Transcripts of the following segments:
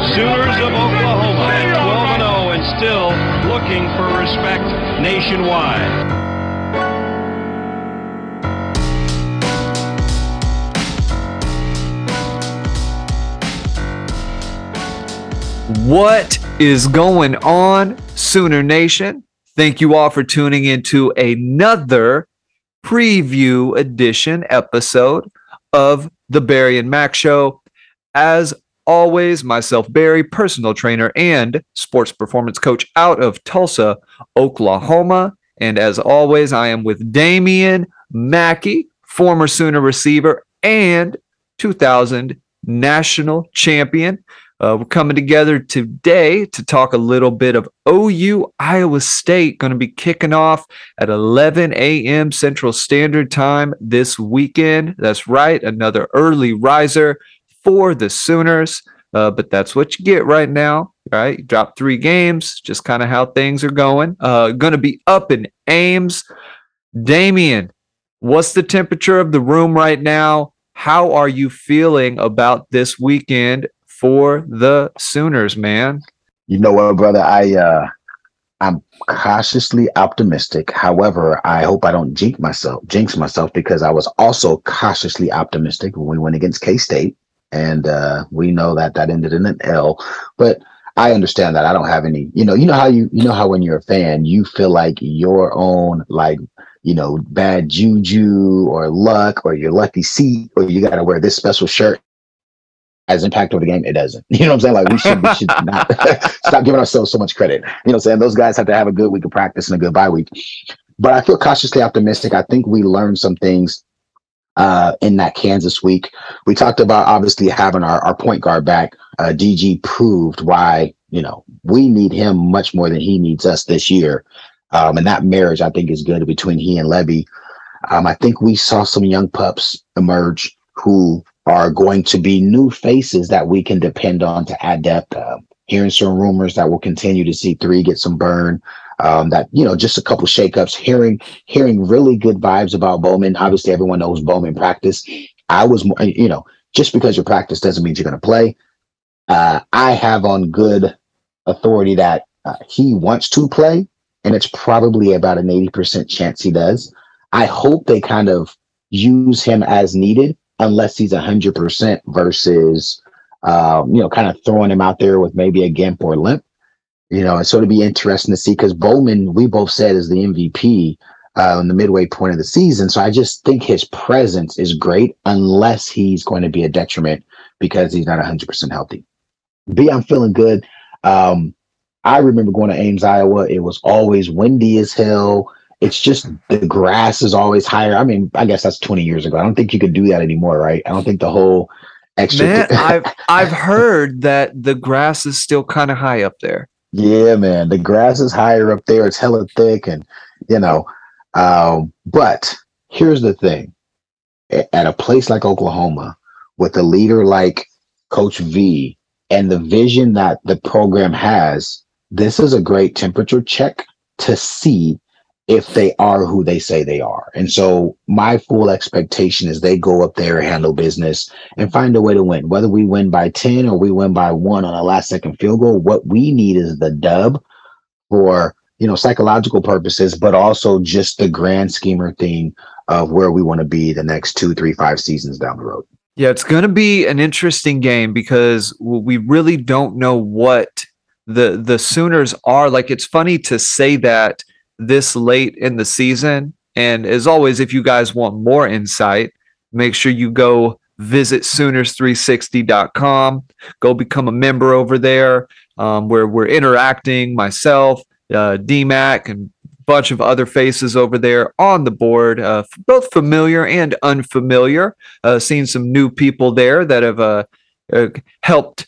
Sooners of Oklahoma at 12 0 and still looking for respect nationwide. What is going on, Sooner Nation? Thank you all for tuning into another preview edition episode of the Barry and Mack Show. As always, myself, Barry, personal trainer and sports performance coach out of Tulsa, Oklahoma. And as always, I am with Damian Mackey, former Sooner receiver and 2000 national champion. Uh, we're coming together today to talk a little bit of OU Iowa State. Going to be kicking off at 11 a.m. Central Standard Time this weekend. That's right, another early riser for the Sooners. Uh, but that's what you get right now, right? Drop three games, just kind of how things are going. Uh, going to be up in Ames. Damian, what's the temperature of the room right now? How are you feeling about this weekend for the Sooners, man. You know what, brother? I uh I'm cautiously optimistic. However, I hope I don't jinx myself, jinx myself, because I was also cautiously optimistic when we went against K State, and uh, we know that that ended in an L. But I understand that I don't have any. You know, you know how you you know how when you're a fan, you feel like your own like you know bad juju or luck or your lucky seat or you got to wear this special shirt has impact over the game, it doesn't. You know what I'm saying? Like we should, we should not stop giving ourselves so much credit. You know what I'm saying? Those guys have to have a good week of practice and a good bye week. But I feel cautiously optimistic. I think we learned some things uh, in that Kansas week. We talked about obviously having our, our point guard back. Uh, DG proved why, you know, we need him much more than he needs us this year. Um, and that marriage, I think, is good between he and Lebby. Um, I think we saw some young pups emerge who are going to be new faces that we can depend on to add depth. Uh, hearing some rumors that we'll continue to see three get some burn. Um, that you know, just a couple shakeups. Hearing hearing really good vibes about Bowman. Obviously, everyone knows Bowman practice. I was, you know, just because you practice doesn't mean you're going to play. Uh, I have on good authority that uh, he wants to play, and it's probably about an eighty percent chance he does. I hope they kind of use him as needed unless he's 100% versus, um, you know, kind of throwing him out there with maybe a gimp or limp. You know, and so it'd be interesting to see because Bowman, we both said, is the MVP uh, in the midway point of the season. So I just think his presence is great unless he's going to be a detriment because he's not 100% healthy. B, I'm feeling good. Um, I remember going to Ames, Iowa. It was always windy as hell it's just the grass is always higher. I mean, I guess that's 20 years ago. I don't think you could do that anymore, right? I don't think the whole extra. Man, I've I've heard that the grass is still kind of high up there. Yeah, man, the grass is higher up there. It's hella thick, and you know. Um, but here's the thing: at a place like Oklahoma, with a leader like Coach V and the vision that the program has, this is a great temperature check to see if they are who they say they are. And so my full expectation is they go up there, handle business, and find a way to win. Whether we win by 10 or we win by one on a last second field goal, what we need is the dub for you know psychological purposes, but also just the grand schemer thing of where we want to be the next two, three, five seasons down the road. Yeah, it's going to be an interesting game because we really don't know what the the Sooners are. Like it's funny to say that this late in the season. And as always, if you guys want more insight, make sure you go visit Sooners360.com. Go become a member over there um, where we're interacting, myself, uh, DMAC, and a bunch of other faces over there on the board, uh, both familiar and unfamiliar. Uh, seen some new people there that have uh, uh, helped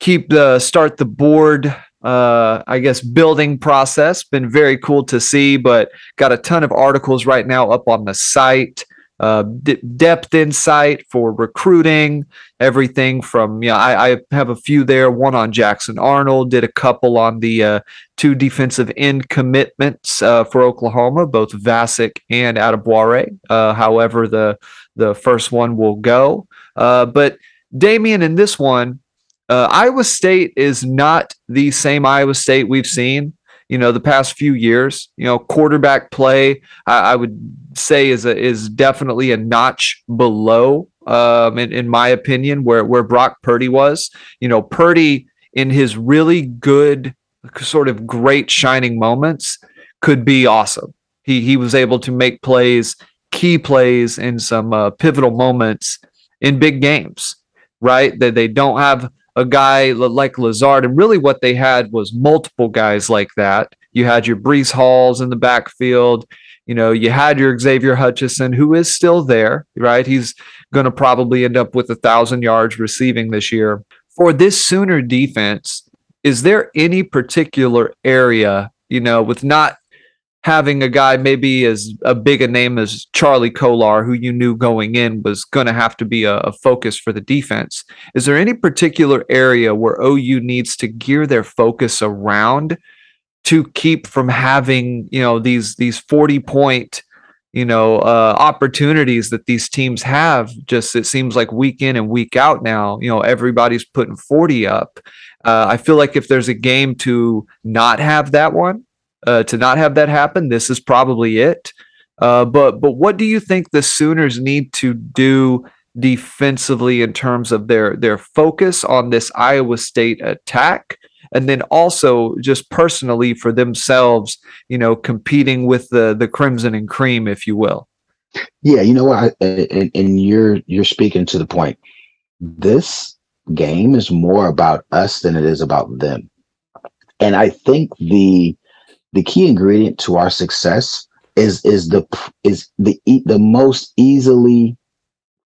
keep the start the board uh, I guess, building process. Been very cool to see, but got a ton of articles right now up on the site. Uh, d- depth insight for recruiting, everything from, yeah, I, I, have a few there, one on Jackson Arnold, did a couple on the uh, two defensive end commitments uh, for Oklahoma, both Vasic and Adebawore. Uh, however, the, the first one will go. Uh, but Damian, in this one, Uh, Iowa State is not the same Iowa State we've seen, you know, the past few years. You know, quarterback play, I, I would say, is a, is definitely a notch below, um, in, in my opinion, where where Brock Purdy was. You know, Purdy in his really good, sort of great shining moments could be awesome. He he was able to make plays, key plays in some uh, pivotal moments in big games. Right, that they, they don't have a guy like Lazard, and really what they had was multiple guys like that. You had your Breece Halls in the backfield. You know, you had your Xavier Hutchinson, who is still there, right? He's going to probably end up with a thousand yards receiving this year. For this Sooner defense, is there any particular area, you know, with not having a guy maybe as a big a name as Charlie Kolar, who you knew going in was going to have to be a, a, focus for the defense. Is there any particular area where OU needs to gear their focus around to keep from having you know these these forty point you know uh, opportunities that these teams have? Just it seems like week in and week out now. You know everybody's putting forty up. Uh, I feel like if there's a game to not have that one, uh, to not have that happen. This is probably it. Uh, but but what do you think the Sooners need to do defensively in terms of their their focus on this Iowa State attack? And then also just personally for themselves, you know, competing with the the crimson and cream, if you will. Yeah, you know what, and, and you're you're speaking to the point. This game is more about us than it is about them, and I think the the key ingredient to our success is is the is the the most easily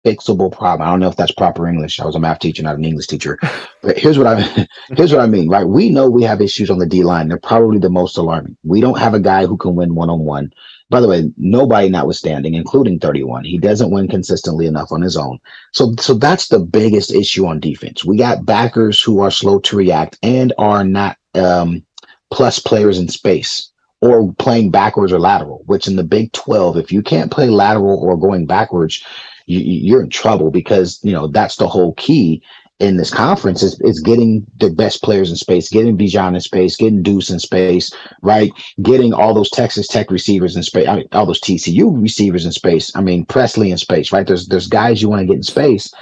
fixable problem. I don't know if that's proper English. I was a math teacher, not an English teacher. But here's what I here's what I mean. Right, we know we have issues on the D line. They're probably the most alarming. We don't have a guy who can win one on one. By the way, nobody notwithstanding, including 31, he doesn't win consistently enough on his own. So, so that's the biggest issue on defense. We got backers who are slow to react and are not um, plus players in space or playing backwards or lateral, which in the Big 12, if you can't play lateral or going backwards, you, are in trouble because, you know, that's the whole key in this conference is, is getting the best players in space, getting Bijan in space, getting Deuce in space, right? Getting all those Texas Tech receivers in space, I mean, all those TCU receivers in space. I mean, Presley in space, right? There's there's guys you want to get in space.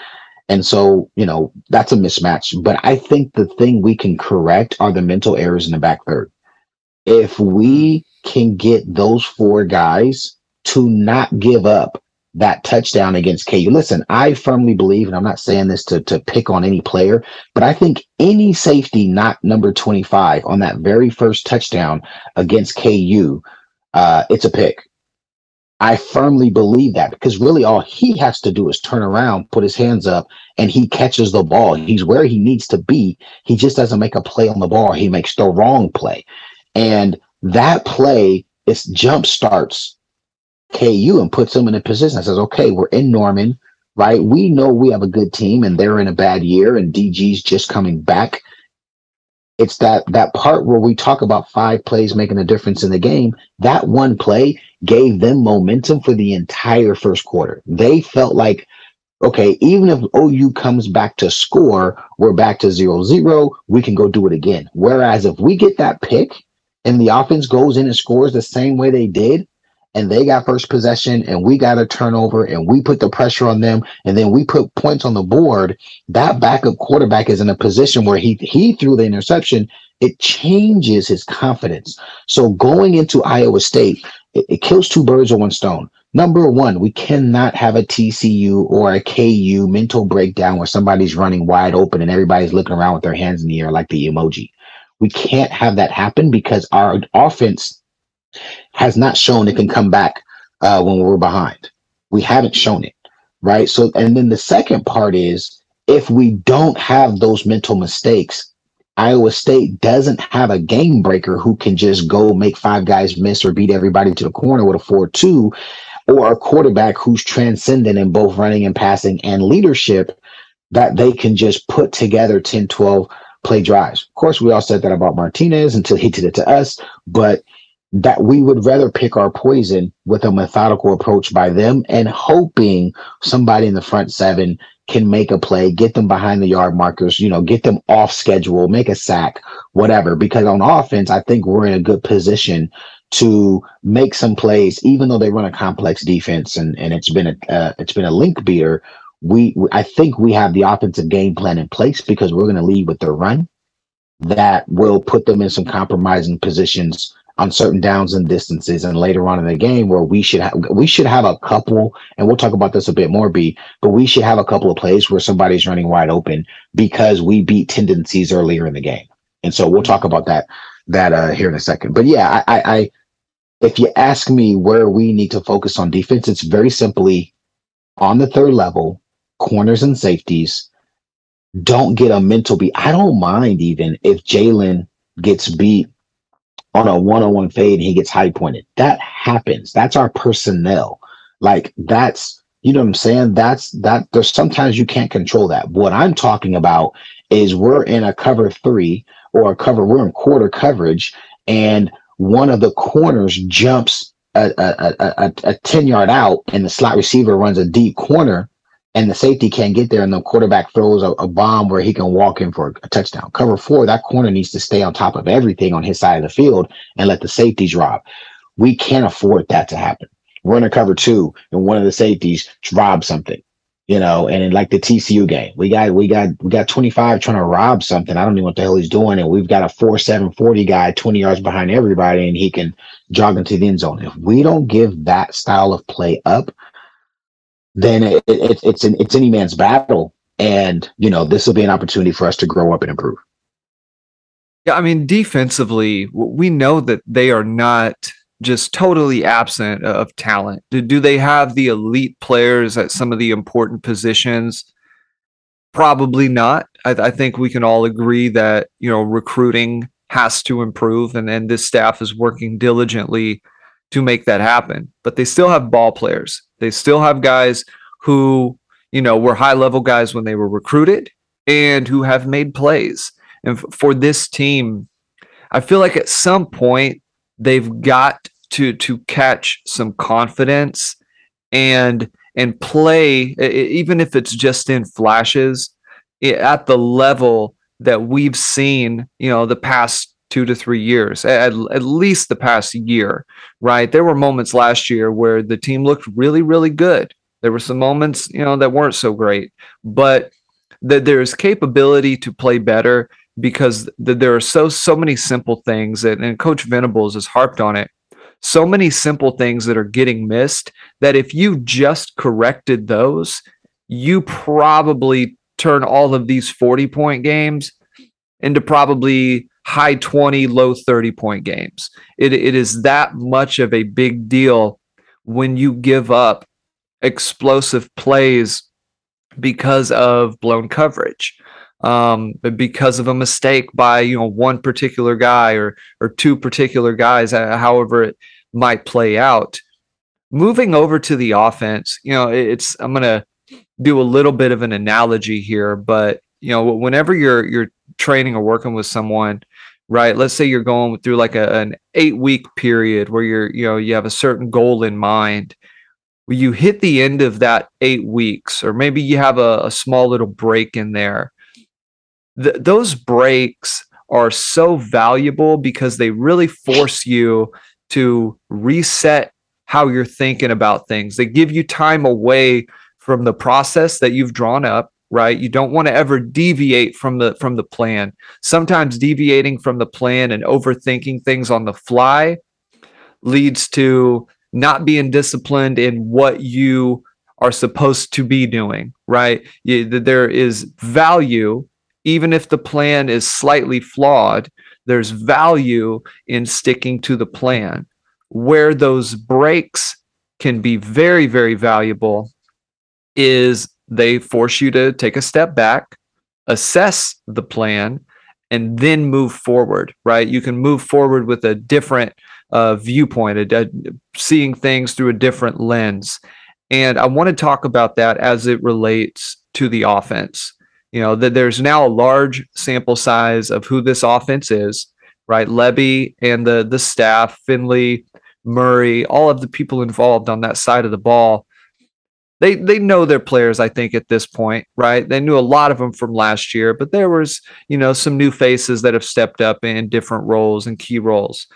And so, you know, that's a mismatch. But I think the thing we can correct are the mental errors in the back third. If we can get those four guys to not give up that touchdown against KU. Listen, I firmly believe, and I'm not saying this to, to pick on any player, but I think any safety not number 25 on that very first touchdown against KU, uh, it's a pick. I firmly believe that because really all he has to do is turn around, put his hands up, and he catches the ball. He's where he needs to be. He just doesn't make a play on the ball. He makes the wrong play. And that play is jump starts KU and puts them in a position that says, okay, we're in Norman, right? We know we have a good team and they're in a bad year and DG's just coming back it's that that part where we talk about five plays making a difference in the game. That one play gave them momentum for the entire first quarter. They felt like okay even if ou comes back to score we're back to zero zero we can go do it again. Whereas if we get that pick and the offense goes in and scores the same way they did and they got first possession and we got a turnover and we put the pressure on them and then we put points on the board, that backup quarterback is in a position where he he threw the interception. It changes his confidence. So going into Iowa State, it, it kills two birds with one stone. Number one, we cannot have a TCU or a KU mental breakdown where somebody's running wide open and everybody's looking around with their hands in the air like the emoji. We can't have that happen because our offense has not shown it can come back uh, when we're behind. We haven't shown it, right? So, and then the second part is if we don't have those mental mistakes, Iowa State doesn't have a game breaker who can just go make five guys miss or beat everybody to the corner with a 4 2, or a quarterback who's transcendent in both running and passing and leadership that they can just put together 10, 12 play drives. Of course, we all said that about Martinez until he did it to us, but that we would rather pick our poison with a methodical approach by them and hoping somebody in the front seven can make a play, get them behind the yard markers, you know, get them off schedule, make a sack, whatever. Because on offense, I think we're in a good position to make some plays, even though they run a complex defense and, and it's been a uh, it's been a link beater. We I think we have the offensive game plan in place because we're going to lead with the run that will put them in some compromising positions on certain downs and distances and later on in the game where we should have we should have a couple and we'll talk about this a bit more b but we should have a couple of plays where somebody's running wide open because we beat tendencies earlier in the game. And so we'll talk about that that uh here in a second. But yeah i i if you ask me where we need to focus on defense it's very simply on the third level corners and safeties. Don't get a mental beat. I don't mind even if jalen gets beat on a one-on-one fade and he gets high pointed. That happens. That's our personnel. Like that's you know what I'm saying? That's that there's sometimes you can't control that. What I'm talking about is we're in a cover three or a cover, we're in quarter coverage, and one of the corners jumps a, a, a, a 10 yard out and the slot receiver runs a deep corner and the safety can't get there, and the quarterback throws a, a, bomb where he can walk in for a touchdown. Cover four, that corner needs to stay on top of everything on his side of the field and let the safety drop. We can't afford that to happen. We're in a cover two, and one of the safeties rob something, you know, and like the TCU game, we got we got we got 25 trying to rob something. I don't know what the hell he's doing, and we've got a four seven forty guy 20 yards behind everybody, and he can jog into the end zone. If we don't give that style of play up, then it, it, it's an, it's any man's battle. And you know, this will be an opportunity for us to grow up and improve. Yeah, I mean, defensively, we know that they are not just totally absent of talent. Do, do they have the elite players at some of the important positions? Probably not. I, I think we can all agree that you know recruiting has to improve, and and this staff is working diligently to make that happen. But they still have ball players. They still have guys who, you know, were high level guys when they were recruited and who have made plays. And f- for this team, I feel like at some point they've got to to catch some confidence and and play even if it's just in flashes at the level that we've seen, you know, the past two to three years, at, at least the past year, right? There were moments last year where the team looked really, really good. There were some moments, you know, that weren't so great, but that there's capability to play better because there are so so many simple things that, and Coach Venables has harped on it. So many simple things that are getting missed that if you just corrected those, you probably turn all of these 40 point games into probably high 20, low 30 point games. It, it is that much of a big deal when you give up explosive plays because of blown coverage um, because of a mistake by you know one particular guy or or two particular guys, uh, however it might play out. Moving over to the offense, you know, it's I'm gonna do a little bit of an analogy here, but you know, whenever you're you're training or working with someone, right? Let's say you're going through like a, an eight week period where you're you know you have a certain goal in mind. When you hit the end of that eight weeks or maybe you have a, a small little break in there Th- those breaks are so valuable because they really force you to reset how you're thinking about things. They give you time away from the process that you've drawn up right? You don't want to ever deviate from the from the plan. Sometimes deviating from the plan and overthinking things on the fly leads to not being disciplined in what you are supposed to be doing right? You, there is value even if the plan is slightly flawed there's value in sticking to the plan. Where those breaks can be very very valuable is they force you to take a step back, assess the plan, and then move forward, right? You can move forward with a different uh, viewpoint, a, a, seeing things through a different lens. And I want to talk about that as it relates to the offense. You know, that there's now a large sample size of who this offense is, right? Lebby and the the staff, Finley, Murray, all of the people involved on that side of the ball they they know their players i think at this point right? They knew a lot of them from last year but there was you know some new faces that have stepped up in different roles and key roles.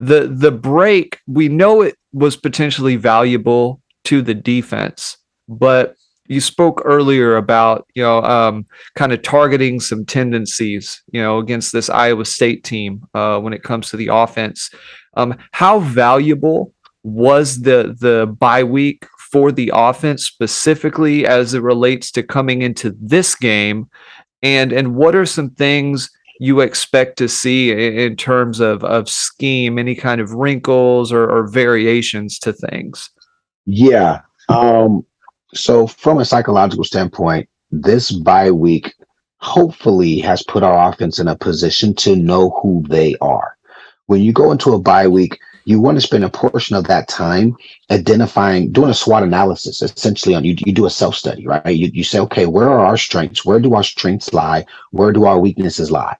The the break we know it was potentially valuable to the defense but you spoke earlier about you know um, kind of targeting some tendencies you know against this iowa state team uh, when it comes to the offense. Um, how valuable was the the bye week for the offense specifically as it relates to coming into this game? And and what are some things you expect to see in terms of of scheme any kind of wrinkles or, or variations to things? Yeah um so from a psychological standpoint this bye week hopefully has put our offense in a position to know who they are. When you go into a bye week you want to spend a portion of that time identifying, doing a SWOT analysis, essentially on you, you do a self-study, right? You, you say, okay, where are our strengths? Where do our strengths lie? Where do our weaknesses lie?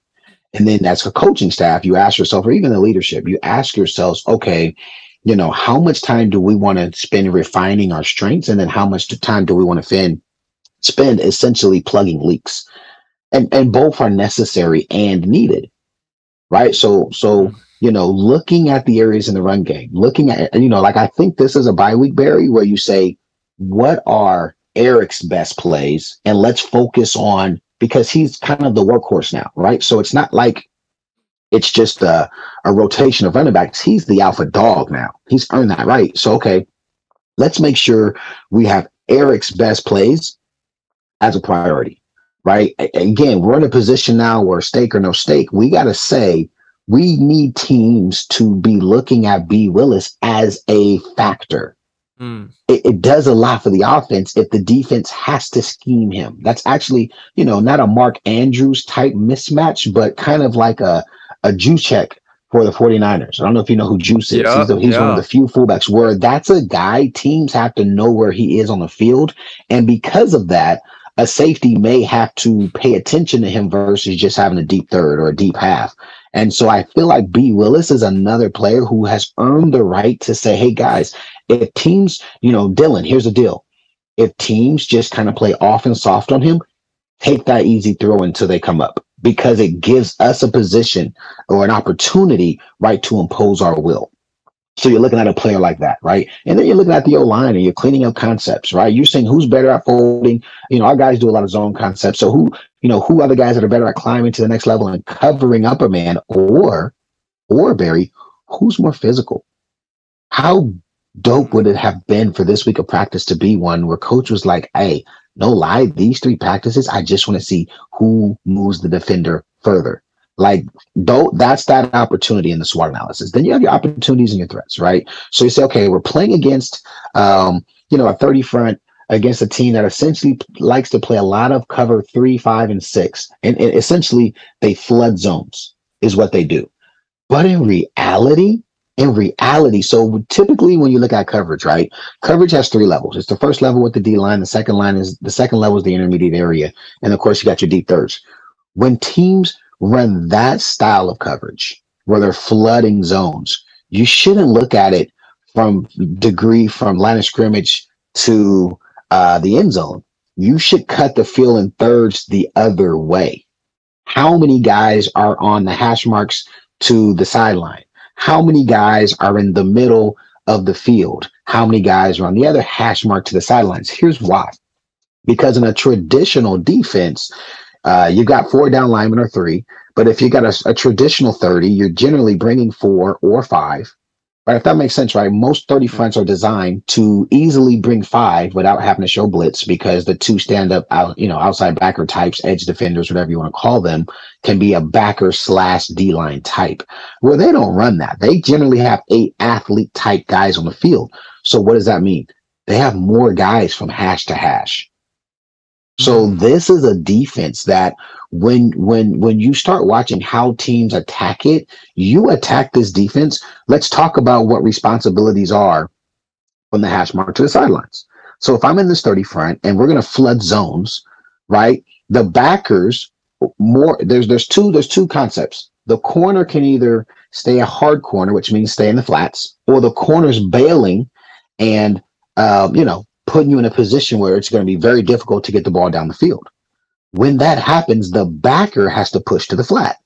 And then as a coaching staff, you ask yourself, or even the leadership, you ask yourselves, okay, you know, how much time do we want to spend refining our strengths? And then how much time do we want to spend, spend essentially plugging leaks? And, and both are necessary and needed, right? So, so mm-hmm. You know, looking at the areas in the run game, looking at, you know, like I think this is a bye week, Barry, where you say, what are Eric's best plays? And let's focus on because he's kind of the workhorse now, right? So it's not like it's just a, a rotation of running backs. He's the alpha dog now. He's earned that right. So, okay, let's make sure we have Eric's best plays as a priority, right? Again, we're in a position now where stake or no stake, we got to say, we need teams to be looking at B Willis as a factor. Mm. It, it, does a lot for the offense if the defense has to scheme him. That's actually, you know, not a Mark Andrews type mismatch, but kind of like a, a Juszczyk for the 49ers. I don't know if you know who Juice is. Yeah, he's, he's yeah. one of the few fullbacks where that's a guy teams have to know where he is on the field. And because of that, a safety may have to pay attention to him versus just having a deep third or a deep half. And so I feel like B. Willis is another player who has earned the right to say, hey, guys, if teams, you know, Dillon, here's the deal. If teams just kind of play off and soft on him, take that easy throw until they come up because it gives us a position or an opportunity, right, to impose our will. So you're looking at a player like that, right? And then you're looking at the O line and you're cleaning up concepts, right? You're saying who's better at folding. You know, our guys do a lot of zone concepts. So who, you know, who are the guys that are better at climbing to the next level and covering up a man, or, or Barry, who's more physical? How dope would it have been for this week of practice to be one where coach was like, "Hey, no lie, these three practices, I just want to see who moves the defender further." Like, though that's that opportunity in the SWOT analysis. Then you have your opportunities and your threats, right? So you say, okay, we're playing against, um, you know, a 30 front against a team that essentially likes to play a lot of cover three, five, and six. And, and essentially they flood zones is what they do. But in reality, in reality, so typically when you look at coverage, right? Coverage has three levels. It's the first level with the D line, the second line is the second level is the intermediate area, and of course you got your deep thirds. When teams run that style of coverage where they're flooding zones, you shouldn't look at it from degree from line of scrimmage to uh, the end zone. You should cut the field in thirds the other way. How many guys are on the hash marks to the sideline? How many guys are in the middle of the field? How many guys are on the other hash mark to the sidelines? Here's why. Because in a traditional defense, uh, you got four down linemen or three, but if you got a, a, traditional 30, you're generally bringing four or five. Right? If that makes sense, right? Most 30 fronts are designed to easily bring five without having to show blitz because the two stand up out, you know, outside backer types, edge defenders, whatever you want to call them, can be a backer slash D line type. Where they don't run that. They generally have eight athlete type guys on the field. So what does that mean? They have more guys from hash to hash. So this is a defense that when when when you start watching how teams attack it, you attack this defense. Let's talk about what responsibilities are from the hash mark to the sidelines. So if I'm in this 30 front and we're going to flood zones, right? The backers more there's there's two there's two concepts. The corner can either stay a hard corner, which means stay in the flats, or the corner's bailing and um, you know, putting you in a position where it's going to be very difficult to get the ball down the field. When that happens, the backer has to push to the flat.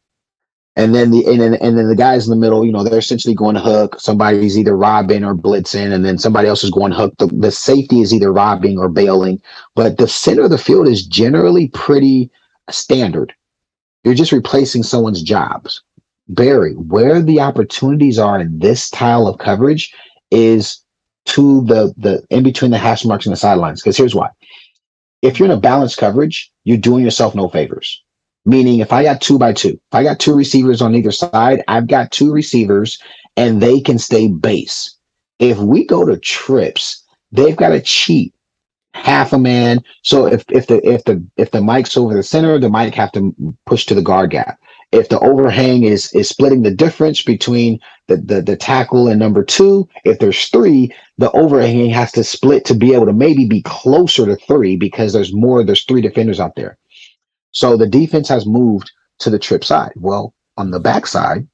And then the and then, and then the guys in the middle, you know, they're essentially going to hook. Somebody's either robbing or blitzing, and then somebody else is going hook. The, the safety is either robbing or bailing. But the center of the field is generally pretty standard. You're just replacing someone's jobs. Barry, where the opportunities are in this style of coverage is to the the in between the hash marks and the sidelines. Because here's why: if you're in a balanced coverage, you're doing yourself no favors. Meaning, if I got two by two, if I got two receivers on either side, I've got two receivers and they can stay base. If we go to trips, they've got to cheat half a man. So if if the if the if the mic's over the center, the mic have to push to the guard gap. If the overhang is is splitting the difference between the, the the tackle and number two, if there's three, the overhang has to split to be able to maybe be closer to three because there's more, there's three defenders out there. So the defense has moved to the trip side. Well, on the backside,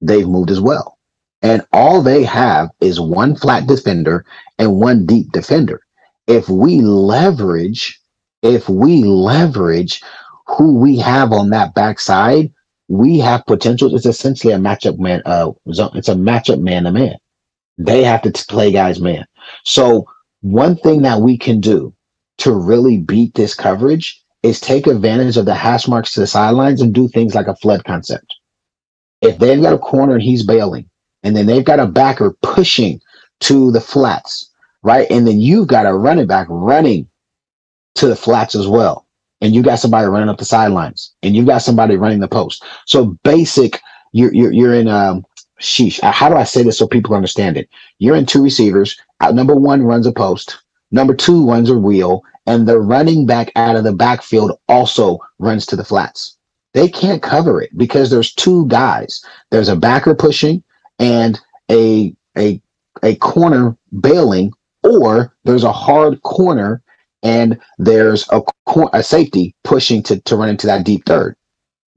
they've moved as well. And all they have is one flat defender and one deep defender. If we leverage, if we leverage who we have on that backside, we have potential. It's essentially a matchup man. Uh, it's a matchup man to man. They have to play guys man. So one thing that we can do to really beat this coverage is take advantage of the hash marks to the sidelines and do things like a flood concept. If they've got a corner and he's bailing, and then they've got a backer pushing to the flats, right? And then you've got a running back running to the flats as well. And you got somebody running up the sidelines, and you've got somebody running the post. So basic, you're you're, you're in um sheesh. Uh, how do I say this so people understand it? You're in two receivers. Uh, number one runs a post. Number two runs a wheel, and the running back out of the backfield also runs to the flats. They can't cover it because there's two guys. There's a backer pushing and a a a corner bailing, or there's a hard corner and there's a, a safety pushing to, to run into that deep third.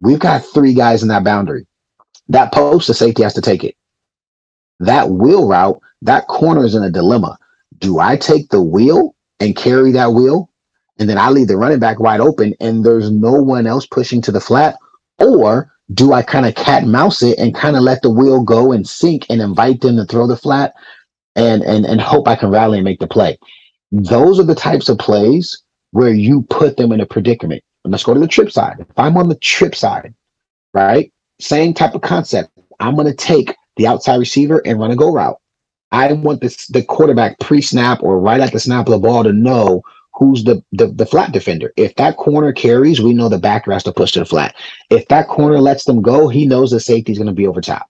We've got three guys in that boundary. That post, the safety has to take it. That wheel route, that corner is in a dilemma. Do I take the wheel and carry that wheel. And then I leave the running back wide open and there's no one else pushing to the flat. Or do I kind of cat mouse it and kind of let the wheel go and sink and invite them to throw the flat and, and, and hope I can rally and make the play? Those are the types of plays where you put them in a predicament. And let's go to the trip side. If I'm on the trip side, right? Same type of concept. I'm going to take the outside receiver and run a go route. I want this, the quarterback pre-snap or right at the snap of the ball to know who's the, the the flat defender. If that corner carries, we know the backer has to push to the flat. If that corner lets them go, he knows the safety is going to be over top.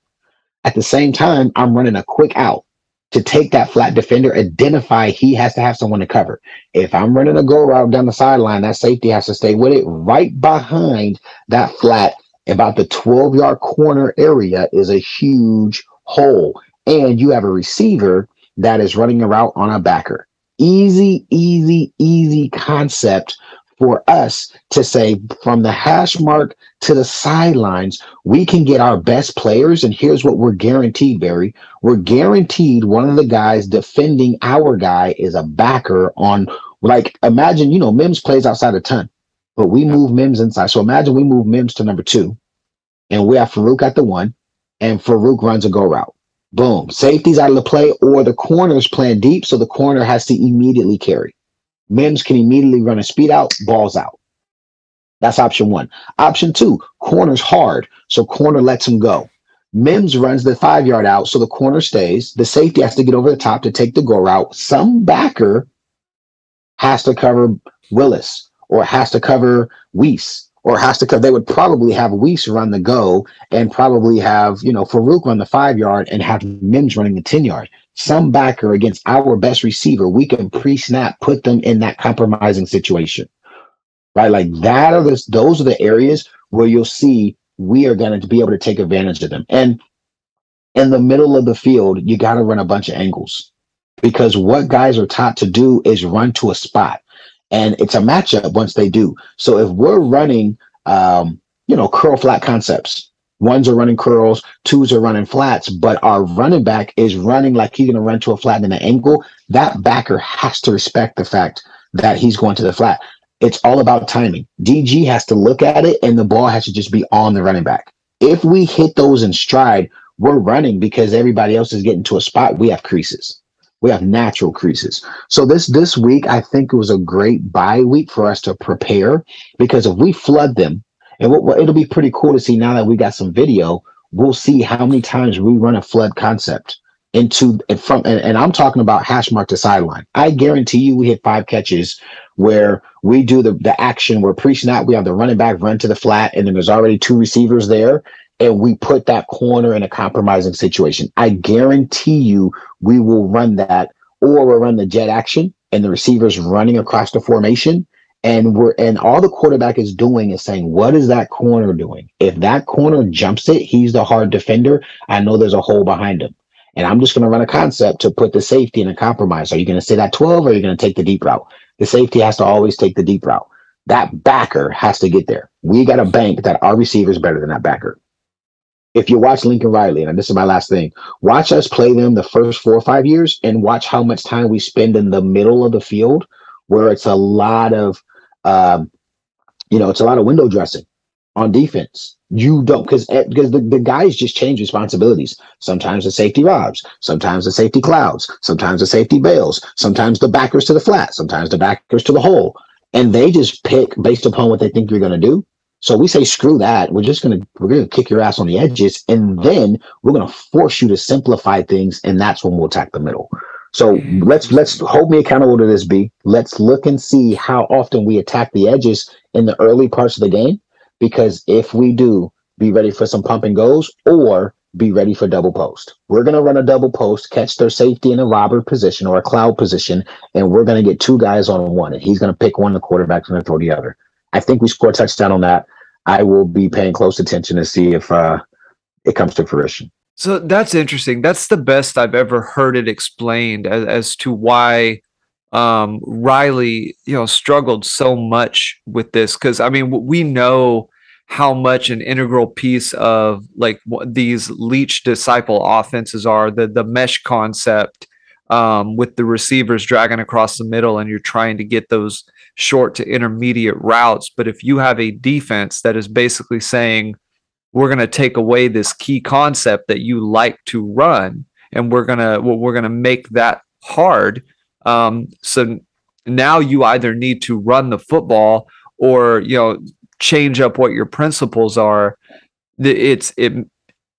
At the same time, I'm running a quick out to take that flat defender, identify he has to have someone to cover. If I'm running a go route down the sideline, that safety has to stay with it right behind that flat. About the 12 yard corner area is a huge hole and you have a receiver that is running a route on a backer. Easy, easy, easy concept for us to say from the hash mark to the sidelines, we can get our best players. And here's what we're guaranteed, Barry. We're guaranteed one of the guys defending our guy is a backer on, like, imagine, you know, Mims plays outside a ton, but we move Mims inside. So imagine we move Mims to number two, and we have Farooq at the one, and Farooq runs a go route. Boom. Safety's out of the play, or the corner's playing deep, so the corner has to immediately carry. Mims can immediately run a speed out, balls out. That's option one. Option two, corner's hard, so corner lets him go. Mims runs the five yard out, so the corner stays. The safety has to get over the top to take the go route. Some backer has to cover Willis or has to cover Weiss or has to cover. They would probably have Weiss run the go and probably have, you know, Farooq run the five yard and have Mims running the 10 yard. Some backer against our best receiver, we can pre snap, put them in that compromising situation. Right? Like that are the, those are the areas where you'll see we are going to be able to take advantage of them. And in the middle of the field, you got to run a bunch of angles because what guys are taught to do is run to a spot and it's a matchup once they do. So if we're running, um, you know, curl flat concepts, Ones are running curls, twos are running flats, but our running back is running like he's going to run to a flat in an angle. That backer has to respect the fact that he's going to the flat. It's all about timing. DG has to look at it and the ball has to just be on the running back. If we hit those in stride, we're running because everybody else is getting to a spot. We have creases. We have natural creases. So this this week, I think it was a great bye week for us to prepare because if we flood them, and what, what, it'll be pretty cool to see now that we got some video. We'll see how many times we run a flood concept into and from and, and, I'm talking about hash mark to sideline. I guarantee you we hit five catches where we do the, the action where pre-snap we have the running back run to the flat and then there's already two receivers there and we put that corner in a compromising situation. I guarantee you we will run that or we'll run the jet action and the receivers running across the formation and we're and all the quarterback is doing is saying what is that corner doing? If that corner jumps it he's the hard defender i know there's a hole behind him. And i'm just going to run a concept to put the safety in a compromise. Are you going to say that 12 or are you going to take the deep route? The safety has to always take the deep route. That backer has to get there. We got a bank that our receiver is better than that backer. If you watch Lincoln Riley, and this is my last thing, watch us play them the first four or five years and watch how much time we spend in the middle of the field where it's a lot of um, you know, it's a lot of window dressing on defense. You don't because because eh, the, the guys just change responsibilities. Sometimes the safety robs, sometimes the safety clouds, sometimes the safety bails, sometimes the backers to the flat, sometimes the backers to the hole. And they just pick based upon what they think you're gonna do. So we say screw that. We're just gonna we're gonna kick your ass on the edges, and then we're gonna force you to simplify things, and that's when we'll attack the middle. So let's let's hold me accountable to this. B. Let's look and see how often we attack the edges in the early parts of the game, because if we do, be ready for some pump and goes, or be ready for double post. We're gonna run a double post, catch their safety in a robber position or a cloud position, and we're gonna get two guys on one, and he's gonna pick one. The quarterback's gonna throw the other. I think we score a touchdown on that. I will be paying close attention to see if uh, it comes to fruition. So that's interesting. That's the best I've ever heard it explained as, as to why um, Riley, you know, struggled so much with this. Because I mean, we know how much an integral piece of like these Leach disciple offenses are. The the mesh concept um, with the receivers dragging across the middle, and you're trying to get those short to intermediate routes. But if you have a defense that is basically saying we're going to take away this key concept that you like to run and we're going to well, we're going to make that hard. Um, so now you either need to run the football or you know change up what your principles are. It's it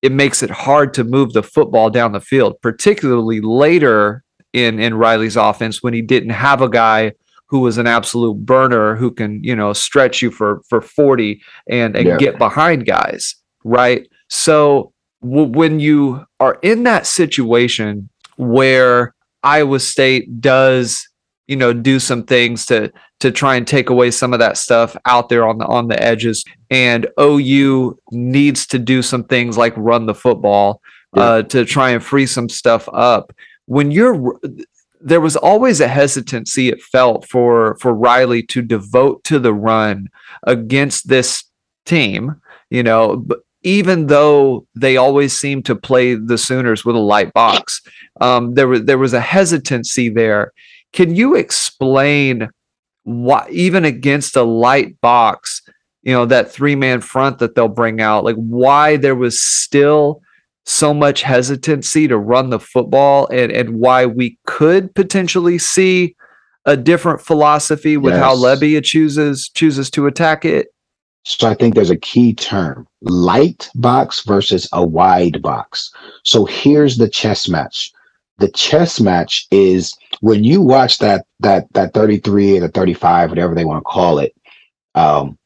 it makes it hard to move the football down the field particularly later in in Riley's offense when he didn't have a guy who was an absolute burner who can you know stretch you for for 40 and and yeah. get behind guys right? So w- when you are in that situation where Iowa State does, you know, do some things to to try and take away some of that stuff out there on the on the edges, and OU needs to do some things like run the football yeah. uh, to try and free some stuff up. When you're there was always a hesitancy it felt for for Riley to devote to the run against this team you know even though they always seem to play the Sooners with a light box, um, there was there was a hesitancy there. Can you explain why, even against a light box, you know that three man front that they'll bring out, like why there was still so much hesitancy to run the football, and and why we could potentially see a different philosophy with yes. how Lebby chooses chooses to attack it? So I think there's a key term light box versus a wide box. So here's the chess match. The chess match is when you watch that that that 33 or the 35, whatever they want to call it, um,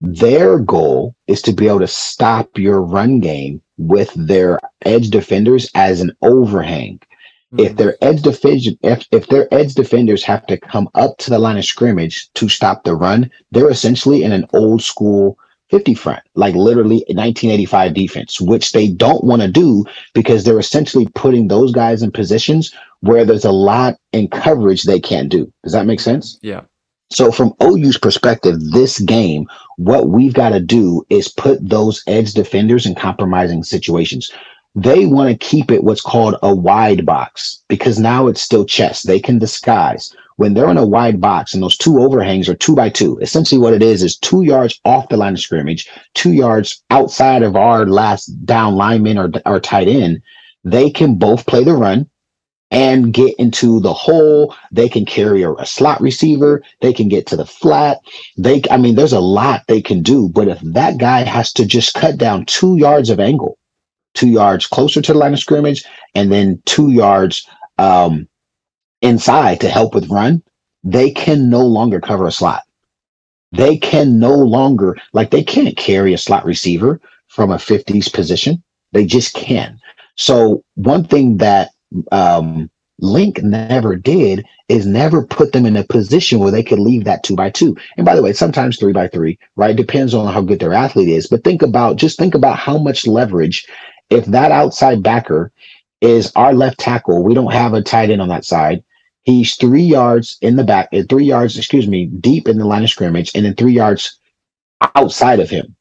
their goal is to be able to stop your run game with their edge defenders as an overhang. If mm-hmm. their edge defenders, if, if their edge defenders have to come up to the line of scrimmage to stop the run, they're essentially in an old school 50 front, like literally 1985 defense, which they don't want to do because they're essentially putting those guys in positions where there's a lot in coverage they can't do. Does that make sense? Yeah. So, from OU's perspective, this game, what we've got to do is put those edge defenders in compromising situations. They want to keep it what's called a wide box because now it's still chess. They can disguise. When they're in a wide box and those two overhangs are two by two, essentially what it is is two yards off the line of scrimmage, two yards outside of our last down lineman or, or tight end, they can both play the run and get into the hole. They can carry a, a, slot receiver. They can get to the flat. They, I mean, there's a lot they can do. But if that guy has to just cut down two yards of angle, two yards closer to the line of scrimmage, and then two yards um, inside to help with run, they can no longer cover a slot. They can no longer, like, they can't carry a slot receiver from a 50s position. They just can. So, one thing that um, Link never did is never put them in a position where they could leave that two by two. And by the way, sometimes three by three, right? Depends on how good their athlete is. But think about just think about how much leverage if that outside backer is our left tackle. We don't have a tight end on that side. He's three yards in the back, uh, three yards, excuse me, deep in the line of scrimmage, and then three yards outside of him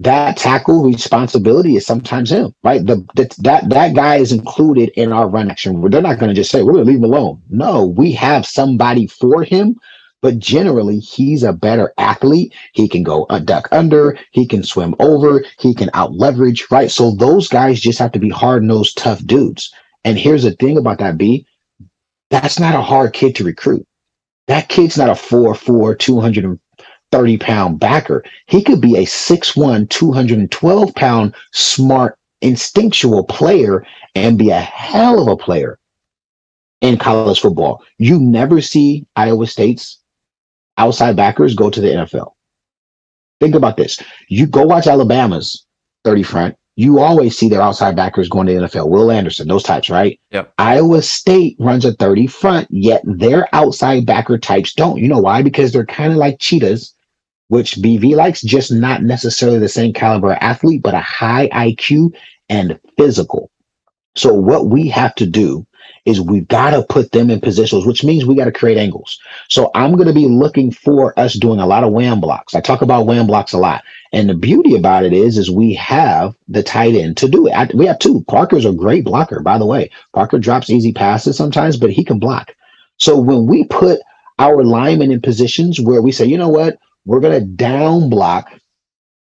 that tackle responsibility is sometimes him, right? The, the, that that guy is included in our run action. They're not going to just say we're going to leave him alone. No, we have somebody for him, but generally he's a better athlete. He can go a duck under, he can swim over, he can out leverage, right? So those guys just have to be hard nosed, tough dudes. And here's the thing about that B, that's not a hard kid to recruit. That kid's not a 4'4, 200 30 pound backer. He could be a 6'1, 212 pound smart, instinctual player and be a hell of a player in college football. You never see Iowa State's outside backers go to the NFL. Think about this. You go watch Alabama's 30 front. You always see their outside backers going to the NFL. Will Anderson, those types, right? Yep. Iowa State runs a 30 front, yet their outside backer types don't. You know why? Because they're kind of like cheetahs which BV likes, just not necessarily the same caliber athlete, but a high IQ and physical. So what we have to do is we've got to put them in positions, which means we got to create angles. So I'm going to be looking for us doing a lot of wham blocks. I talk about wham blocks a lot. And the beauty about it is, is we have the tight end to do it. I, we have two. Parker's a great blocker, by the way. Parker drops easy passes sometimes, but he can block. So when we put our linemen in positions where we say, you know what, we're going to down block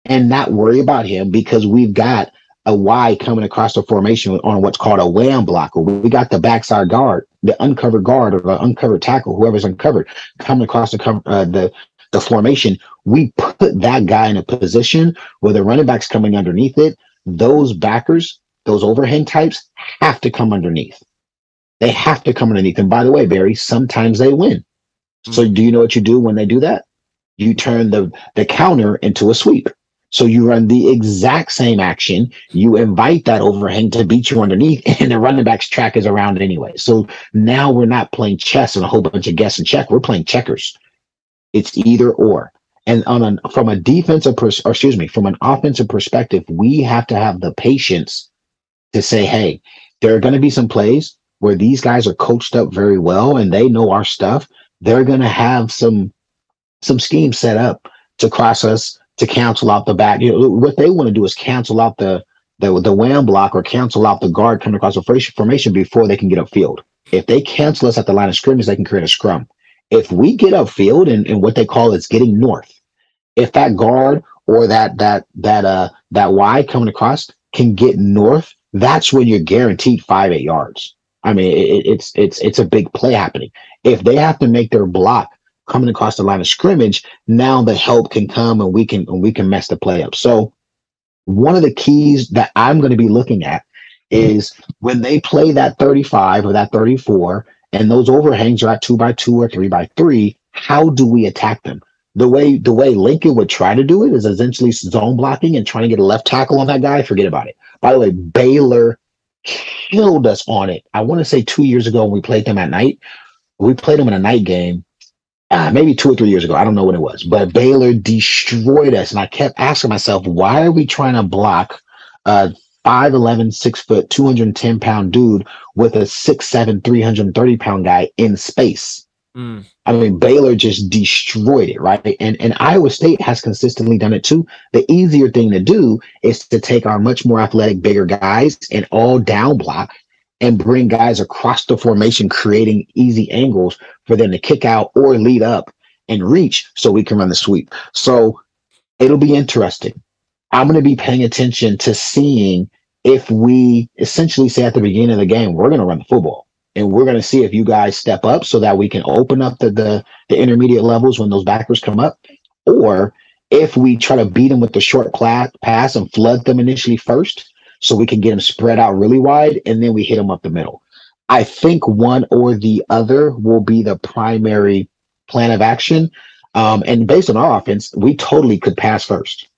and not worry about him because we've got a Y coming across the formation on what's called a wham blocker. We got the backside guard, the uncovered guard or the uncovered tackle, whoever's uncovered, coming across the uh, the the formation. We put that guy in a position where the running back's coming underneath it. Those backers, those overhang types, have to come underneath. They have to come underneath. And by the way, Barry, sometimes they win. So hmm. do you know what you do when they do that? you turn the, the counter into a sweep. So you run the exact same action. You invite that overhang to beat you underneath, and the running back's track is around anyway. So now we're not playing chess and a whole bunch of guess and check. We're playing checkers. It's either or. And on a, from a defensive, pers- or excuse me, from an offensive perspective, we have to have the patience to say, hey, there are going to be some plays where these guys are coached up very well and they know our stuff. They're going to have some some schemes set up to cross us to cancel out the back. You know, what they want to do is cancel out the the the wham block or cancel out the guard coming across the formation before they can get upfield. If they cancel us at the line of scrimmage, they can create a scrum. If we get upfield and, and what they call is getting north, if that guard or that that that uh that Y coming across can get north, that's when you're guaranteed five eight yards. I mean, it, it's it's it's a big play happening. If they have to make their block coming across the line of scrimmage, now the help can come and we can and we can mess the play up. So one of the keys that I'm going to be looking at is when they play that 35 or that 34 and those overhangs are at two by two or three by three, how do we attack them? The way the way Lincoln would try to do it is essentially zone blocking and trying to get a left tackle on that guy. Forget about it. By the way, Baylor killed us on it. I want to say two years ago when we played them at night. We played them in a night game uh, maybe two or three years ago. I don't know when it was, but Baylor destroyed us. And I kept asking myself, why are we trying to block a 5'11, 6 foot, 210 pound dude with a 6'7, 330 pound guy in space? Mm. I mean, Baylor just destroyed it, right? And and Iowa State has consistently done it too. The easier thing to do is to take our much more athletic, bigger guys and all down block and bring guys across the formation, creating easy angles for them to kick out or lead up and reach so we can run the sweep. So it'll be interesting. I'm going to be paying attention to seeing if we essentially say at the beginning of the game, we're going to run the football and we're going to see if you guys step up so that we can open up the, the, the intermediate levels when those backers come up, or if we try to beat them with the short pass and flood them initially first, so we can get them spread out really wide, and then we hit them up the middle. I think one or the other will be the primary plan of action. Um, and based on our offense, we totally could pass first.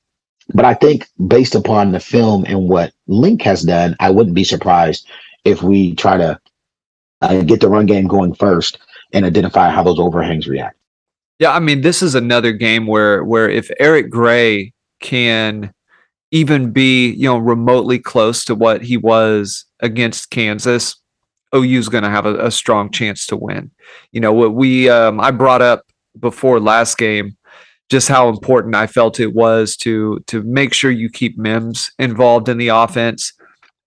But I think based upon the film and what Link has done, I wouldn't be surprised if we try to uh, get the run game going first and identify how those overhangs react. Yeah, I mean, this is another game where where if Eric Gray can even be you know remotely close to what he was against Kansas, OU is going to have a, a, strong chance to win. You know what we um, I brought up before last game just how important I felt it was to to make sure you keep Mims involved in the offense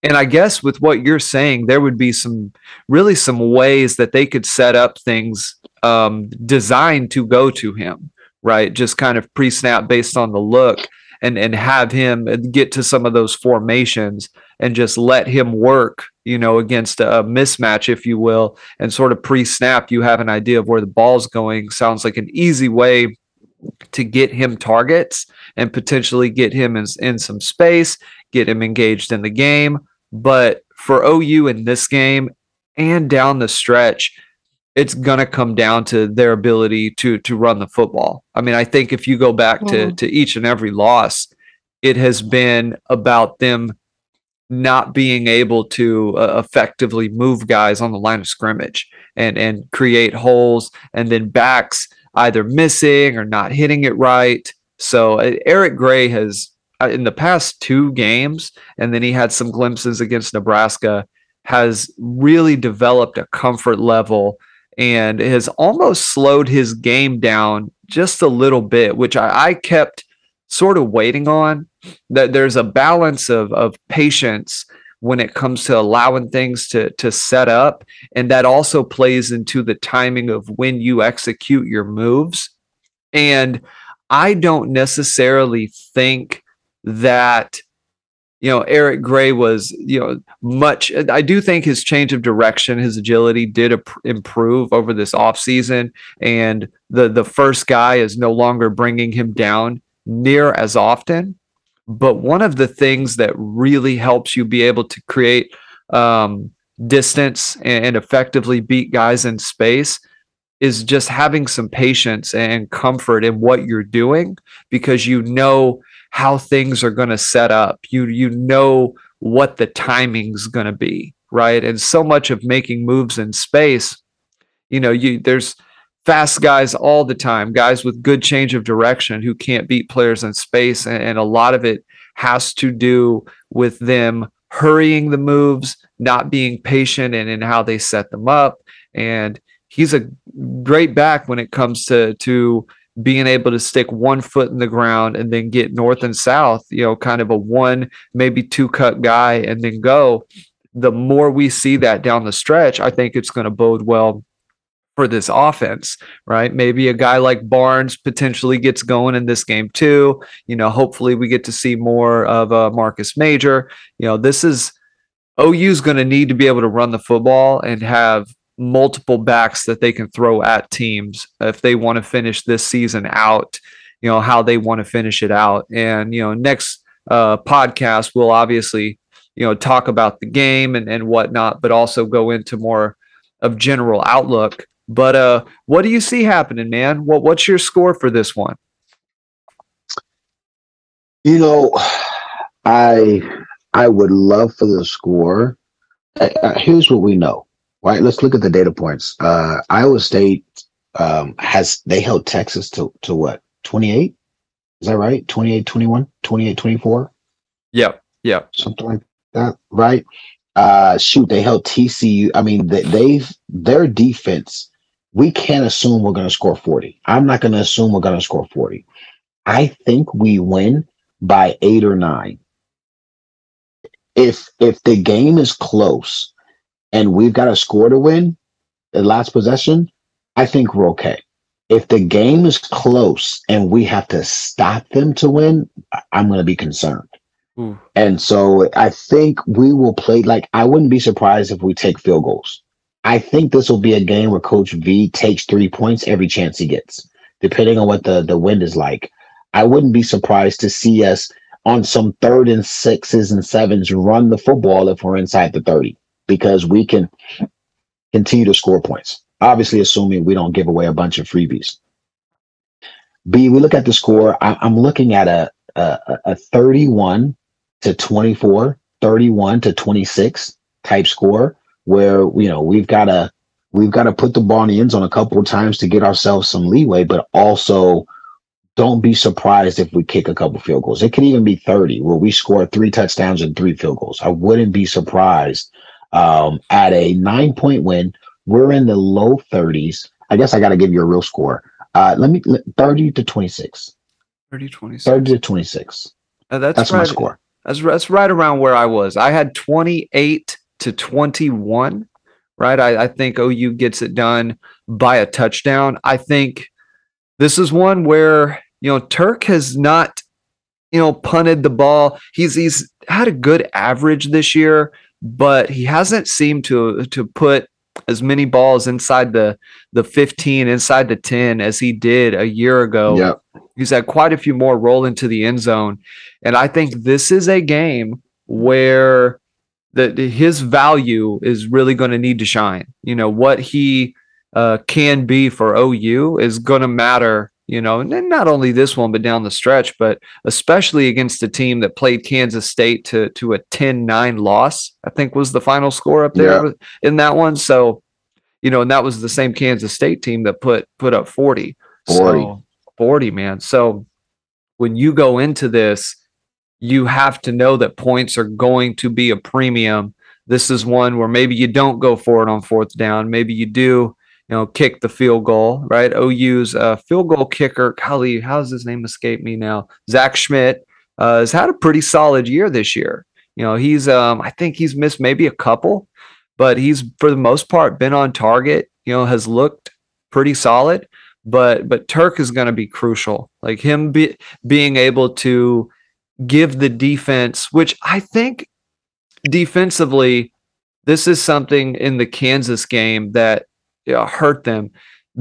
and I guess with what you're saying, there would be some really some ways that they could set up things um, designed to go to him, right? Just kind of pre snap based on the look and, and have him get to some of those formations and just let him work, you know, against a mismatch, if you will, and sort of pre snap. You have an idea of where the ball's going. Sounds like an easy way to get him targets and potentially get him in, in some space, get him engaged in the game but for OU in this game and down the stretch, it's gonna come down to their ability to to run the football. I mean, I think if you go back mm-hmm. to to each and every loss, it has been about them not being able to uh, effectively move guys on the line of scrimmage and and create holes and then backs either missing or not hitting it right. So uh, Eric Gray has uh, in the past two games, and then he had some glimpses against Nebraska, has really developed a comfort level and has almost slowed his game down just a little bit, which I, I kept sort of waiting on. That there's a balance of of patience when it comes to allowing things to to set up, and that also plays into the timing of when you execute your moves. And I don't necessarily think that you know Eric Gray was you know much I do think his change of direction his agility did improve over this offseason. And the the first guy is no longer bringing him down near as often. But one of the things that really helps you be able to create um, distance and effectively beat guys in space is just having some patience and comfort in what you're doing because you know how things are going to set up. You you know what the timing's going to be, right? And so much of making moves in space, you know, you there's fast guys all the time, guys with good change of direction who can't beat players in space, and, and a lot of it has to do with them hurrying the moves, not being patient and in how they set them up. And he's a great back when it comes to to being able to stick one foot in the ground and then get north and south, you know, kind of a one, maybe two cut guy and then go. The more we see that down the stretch, I think it's going to bode well for this offense, right? Maybe a guy like Barnes potentially gets going in this game too. You know, hopefully we get to see more of uh, Marcus Major. You know, this is OU's going to need to be able to run the football and have multiple backs that they can throw at teams if they want to finish this season out, you know, how they want to finish it out. And, you know, next uh, podcast, we'll obviously, you know, talk about the game and, and whatnot, but also go into more of general outlook. But uh, what do you see happening, man? What what's your score for this one? You know, I I would love for the score. Uh, here's what we know right? Let's look at the data points. Uh, Iowa State um, has they held Texas to to what 28? Is that right? 28 21, 28 24? Yep. Yep. Something like that, right? Uh shoot, they held TCU. I mean, they, they've their defense we can't assume we're going to score 40. I'm not going to assume we're going to score 40. I think we win by eight or nine. If if the game is close and we've got a score to win, the last possession, I think we're okay. If the game is close and we have to stop them to win, I'm going to be concerned. Ooh. And so I think we will play like I wouldn't be surprised if we take field goals. I think this will be a game where Coach V takes three points every chance he gets, depending on what the, the wind is like. I wouldn't be surprised to see us on some third and sixes and sevens run the football if we're inside the 30, because we can continue to score points. Obviously, assuming we don't give away a bunch of freebies. B, we look at the score. I, am looking at a, a, a 31 to 24, 31 to 26 type score where you know we've got to we've got to put the ball in the end zone a couple of times to get ourselves some leeway, but also don't be surprised if we kick a couple field goals. It could even be 30 where we score three touchdowns and three field goals. I wouldn't be surprised um, at a nine point win. We're in the low 30s. I guess I got to give you a real score. Uh, let me 30 to 26. 30 26. 30 to 26. Uh, that's that's right. my score. That's, that's right around where I was. I had 28 to 21, right? I, I think OU gets it done by a touchdown. I think this is one where, you know, Turk has not, you know, punted the ball. He's he's had a good average this year, but he hasn't seemed to to put as many balls inside the the 15 inside the 10 as he did a year ago yep. he's had quite a few more roll into the end zone and i think this is a game where that his value is really going to need to shine. You know, what he uh, can be for OU is going to matter, you know, and not only this one, but down the stretch, but especially against a team that played Kansas State to, to a 10 9 loss, I think was the final score up there yeah. in that one. So, you know, and that was the same Kansas State team that put put up 40. 40. So, 40, man. So when you go into this, you have to know that points are going to be a premium. This is one where maybe you don't go for it on fourth down. Maybe you do, you know, kick the field goal, right? OU's uh, field goal kicker, golly, how's his name escape me now? Zach Schmit uh, has had a pretty solid year this year. You know, he's, um, I think he's missed maybe a couple, but he's for the most part been on target. You know, has looked pretty solid. But but Turk is going to be crucial. Like him be, being able to give the defense, which I think defensively, this is something in the Kansas game that you know, hurt them.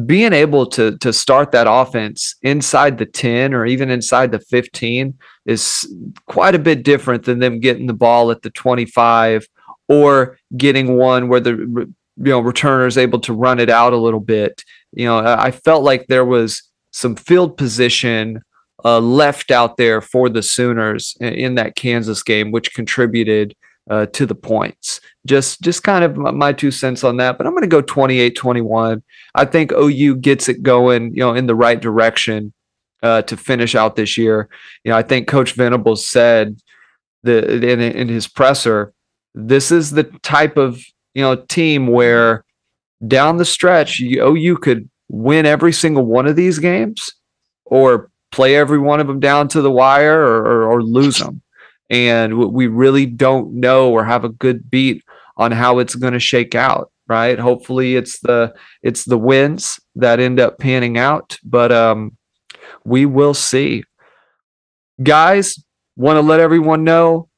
Being able to to start that offense inside the 10 or even inside the 15 is quite a bit different than them getting the ball at the 25 or getting one where the you know returner is able to run it out a little bit. You know, I felt like there was some field position uh, left out there for the Sooners in that Kansas game, which contributed uh, to the points. Just just kind of my two cents on that, but I'm going to go 28-21. I think OU gets it going, you know, in the right direction uh, to finish out this year. You know, I think Coach Venables said the in, in his presser, this is the type of you know team where down the stretch, you, OU could win every single one of these games or play every one of them down to the wire or, or, or lose them. And we really don't know or have a good beat on how it's going to shake out right hopefully it's the it's the wins that end up panning out but um we will see guys want to let everyone know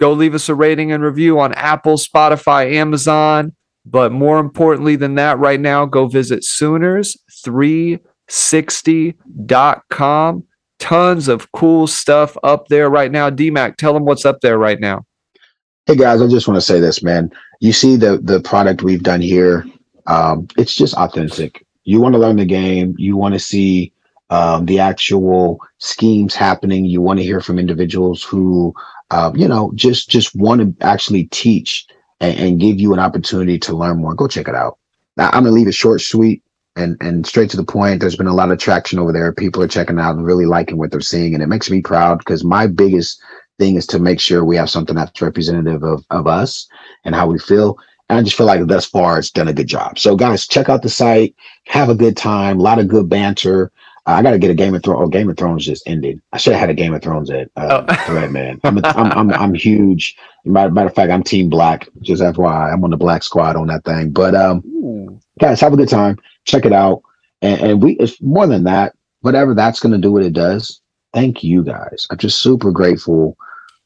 go leave us a rating and review on apple spotify amazon but more importantly than that right now go visit sooners 3 60.com. Tons of cool stuff up there right now. DMAC, tell them what's up there right now. Hey guys, I just want to say this, man. You see the the product we've done here. Um, it's just authentic. You want to learn the game. You want to see um, the actual schemes happening. You want to hear from individuals who, um, you know, just just want to actually teach and, and, give you an opportunity to learn more. Go check it out. Now, I'm gonna leave it short, sweet and and straight to the point. There's been a lot of traction over there. People are checking out and really liking what they're seeing, and it makes me proud because my biggest thing is to make sure we have something that's representative of of us and how we feel. And I just feel like thus far it's done a good job. So guys, check out the site, have a good time, a lot of good banter. Uh, I got to get a Game of Thrones. Oh, Game of Thrones just ended. I should have had a Game of Thrones at uh, oh. thread, man. I'm, a, I'm, I'm, I'm huge. Matter, matter of fact, I'm Team Black. Just FYI, I'm on the Black Squad on that thing. But um, guys, have a good time. Check it out. And, and we, it's more than that. Whatever that's going to do, what it does. Thank you guys. I'm just super grateful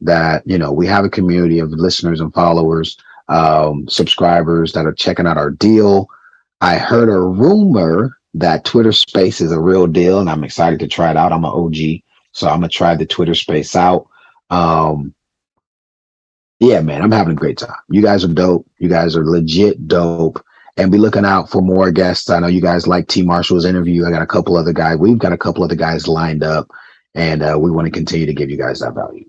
that you know we have a community of listeners and followers, um, subscribers that are checking out our deal. I heard a rumor that Twitter Space is a real deal, and I'm excited to try it out. I'm an OG, so I'm gonna try the Twitter Space out. Um, yeah, man, I'm having a great time. You guys are dope. You guys are legit dope. And be looking out for more guests. I know you guys like T. Marshall's interview. I got a couple other guys. We've got a couple other guys lined up, and uh, we want to continue to give you guys that value.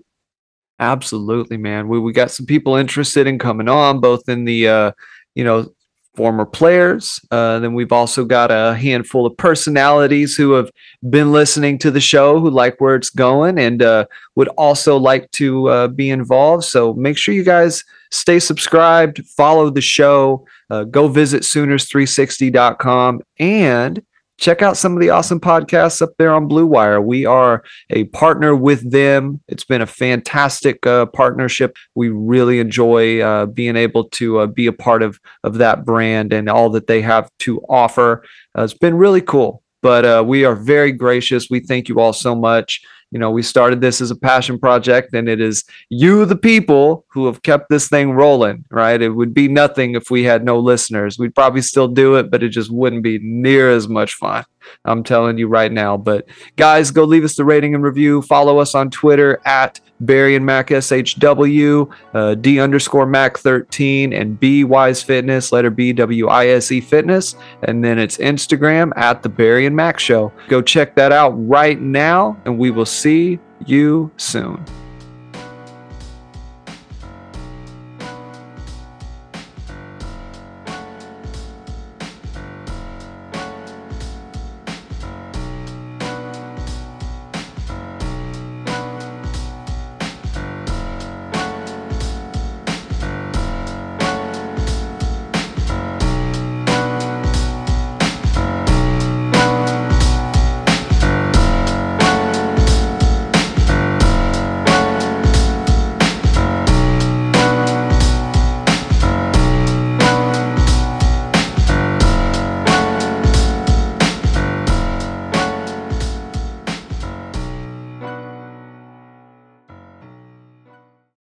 Absolutely, man. We we got some people interested in coming on, both in the uh, you know former players. Uh, then we've also got a handful of personalities who have been listening to the show, who like where it's going, and uh, would also like to uh, be involved. So make sure you guys stay subscribed, follow the show, uh, go visit Sooners360.com, and check out some of the awesome podcasts up there on Blue Wire. We are a partner with them. It's been a fantastic uh, partnership. We really enjoy uh, being able to uh, be a part of of that brand and all that they have to offer. Uh, it's been really cool. But uh, we are very gracious. We thank you all so much you know, we started this as a passion project and it is you, the people, who have kept this thing rolling, right? It would be nothing if we had no listeners. We'd probably still do it, but it just wouldn't be near as much fun. I'm telling you right now. But guys, go leave us the rating and review. Follow us on Twitter at Barry and Mack SHW, uh, D underscore Mack 13, and B Wise Fitness, letter B W I S E Fitness. And then it's Instagram at the Barry and Mack Show. Go check that out right now, and we will see you soon.